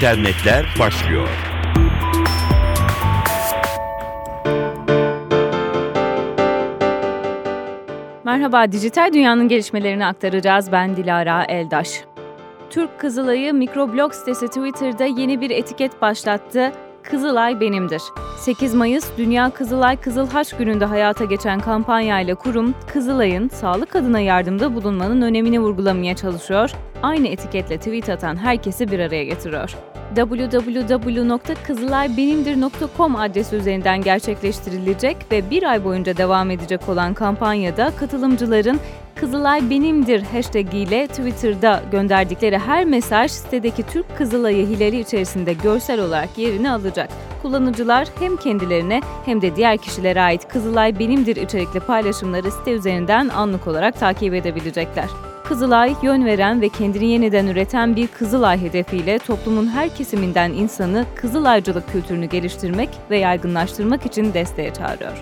internetler başlıyor. Merhaba, dijital dünyanın gelişmelerini aktaracağız. Ben Dilara Eldaş. Türk Kızılay'ı mikroblog sitesi Twitter'da yeni bir etiket başlattı. Kızılay benimdir. 8 Mayıs Dünya Kızılay Kızılhaç Günü'nde hayata geçen kampanyayla kurum, Kızılay'ın sağlık adına yardımda bulunmanın önemini vurgulamaya çalışıyor. Aynı etiketle tweet atan herkesi bir araya getiriyor www.kızılaybenimdir.com adresi üzerinden gerçekleştirilecek ve bir ay boyunca devam edecek olan kampanyada katılımcıların Kızılay Benimdir hashtag ile Twitter'da gönderdikleri her mesaj sitedeki Türk Kızılay'ı hilali içerisinde görsel olarak yerini alacak. Kullanıcılar hem kendilerine hem de diğer kişilere ait Kızılay Benimdir içerikli paylaşımları site üzerinden anlık olarak takip edebilecekler. Kızılay, yön veren ve kendini yeniden üreten bir Kızılay hedefiyle toplumun her kesiminden insanı Kızılaycılık kültürünü geliştirmek ve yaygınlaştırmak için desteğe çağırıyor.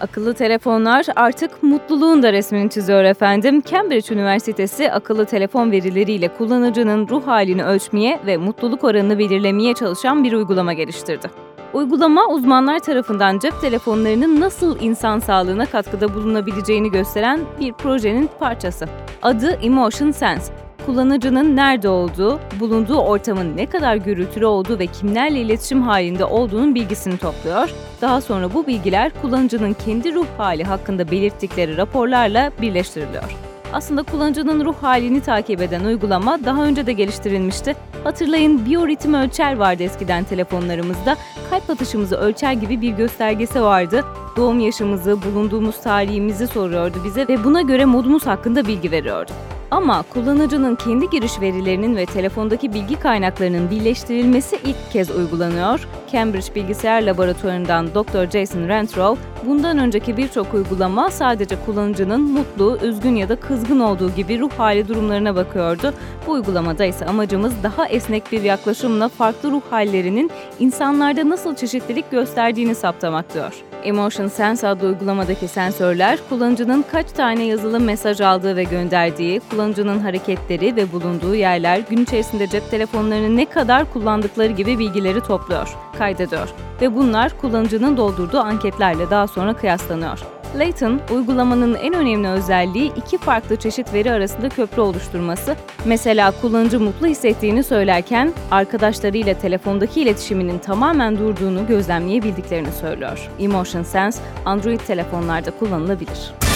Akıllı telefonlar artık mutluluğun da resmini çiziyor efendim. Cambridge Üniversitesi akıllı telefon verileriyle kullanıcının ruh halini ölçmeye ve mutluluk oranını belirlemeye çalışan bir uygulama geliştirdi. Uygulama uzmanlar tarafından cep telefonlarının nasıl insan sağlığına katkıda bulunabileceğini gösteren bir projenin parçası. Adı Emotion Sense. Kullanıcının nerede olduğu, bulunduğu ortamın ne kadar gürültülü olduğu ve kimlerle iletişim halinde olduğunun bilgisini topluyor. Daha sonra bu bilgiler kullanıcının kendi ruh hali hakkında belirttikleri raporlarla birleştiriliyor. Aslında kullanıcının ruh halini takip eden uygulama daha önce de geliştirilmişti. Hatırlayın biyoritim ölçer vardı eskiden telefonlarımızda. Kalp atışımızı ölçer gibi bir göstergesi vardı. Doğum yaşımızı, bulunduğumuz tarihimizi soruyordu bize ve buna göre modumuz hakkında bilgi veriyordu. Ama kullanıcının kendi giriş verilerinin ve telefondaki bilgi kaynaklarının birleştirilmesi ilk kez uygulanıyor. Cambridge Bilgisayar Laboratuvarı'ndan Dr. Jason Rentrow, bundan önceki birçok uygulama sadece kullanıcının mutlu, üzgün ya da kızgın olduğu gibi ruh hali durumlarına bakıyordu. Bu uygulamada ise amacımız daha esnek bir yaklaşımla farklı ruh hallerinin insanlarda nasıl çeşitlilik gösterdiğini saptamak diyor. Emotion Sense adlı uygulamadaki sensörler, kullanıcının kaç tane yazılı mesaj aldığı ve gönderdiği, kullanıcının hareketleri ve bulunduğu yerler, gün içerisinde cep telefonlarını ne kadar kullandıkları gibi bilgileri topluyor, kaydediyor ve bunlar kullanıcının doldurduğu anketlerle daha sonra kıyaslanıyor. Layton, uygulamanın en önemli özelliği iki farklı çeşit veri arasında köprü oluşturması. Mesela kullanıcı mutlu hissettiğini söylerken arkadaşlarıyla telefondaki iletişiminin tamamen durduğunu gözlemleyebildiklerini söylüyor. Emotion Sense, Android telefonlarda kullanılabilir.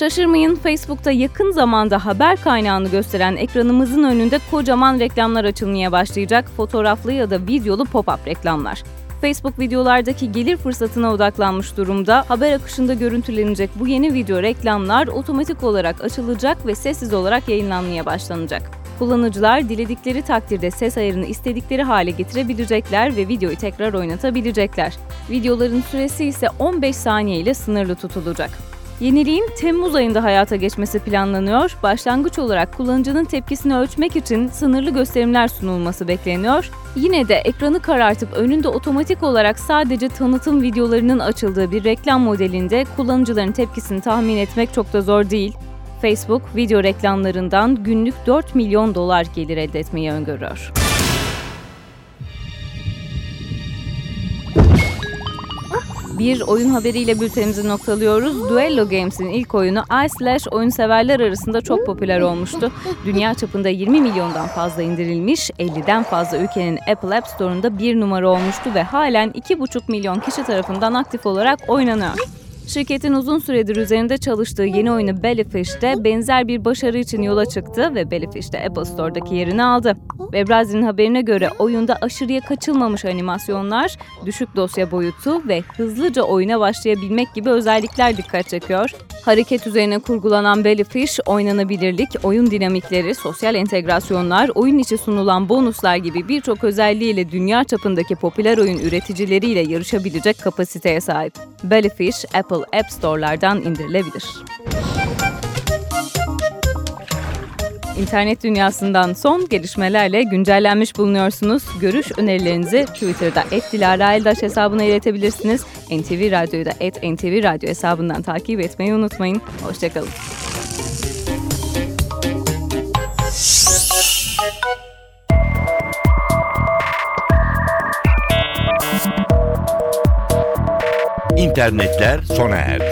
Şaşırmayın Facebook'ta yakın zamanda haber kaynağını gösteren ekranımızın önünde kocaman reklamlar açılmaya başlayacak fotoğraflı ya da videolu pop-up reklamlar. Facebook videolardaki gelir fırsatına odaklanmış durumda. Haber akışında görüntülenecek bu yeni video reklamlar otomatik olarak açılacak ve sessiz olarak yayınlanmaya başlanacak. Kullanıcılar diledikleri takdirde ses ayarını istedikleri hale getirebilecekler ve videoyu tekrar oynatabilecekler. Videoların süresi ise 15 saniye ile sınırlı tutulacak. Yeniliğin Temmuz ayında hayata geçmesi planlanıyor. Başlangıç olarak kullanıcının tepkisini ölçmek için sınırlı gösterimler sunulması bekleniyor. Yine de ekranı karartıp önünde otomatik olarak sadece tanıtım videolarının açıldığı bir reklam modelinde kullanıcıların tepkisini tahmin etmek çok da zor değil. Facebook video reklamlarından günlük 4 milyon dolar gelir elde etmeyi öngörüyor. Bir oyun haberiyle bültenimizi noktalıyoruz. Duello Games'in ilk oyunu iSlash oyun severler arasında çok popüler olmuştu. Dünya çapında 20 milyondan fazla indirilmiş, 50'den fazla ülkenin Apple App Store'unda bir numara olmuştu ve halen 2,5 milyon kişi tarafından aktif olarak oynanıyor. Şirketin uzun süredir üzerinde çalıştığı yeni oyunu Bellyfish'te benzer bir başarı için yola çıktı ve Bellyfish Apple Store'daki yerini aldı. Webrazzi'nin haberine göre oyunda aşırıya kaçılmamış animasyonlar, düşük dosya boyutu ve hızlıca oyuna başlayabilmek gibi özellikler dikkat çekiyor. Hareket üzerine kurgulanan Bellyfish, oynanabilirlik, oyun dinamikleri, sosyal entegrasyonlar, oyun içi sunulan bonuslar gibi birçok özelliğiyle dünya çapındaki popüler oyun üreticileriyle yarışabilecek kapasiteye sahip. Bellyfish, Apple App Store'lardan indirilebilir. İnternet dünyasından son gelişmelerle güncellenmiş bulunuyorsunuz. Görüş önerilerinizi Twitter'da @dilara_eldaş hesabına iletebilirsiniz. NTV Radyo'yu da @ntv radyo hesabından takip etmeyi unutmayın. Hoşçakalın. İnternetler sona erdi.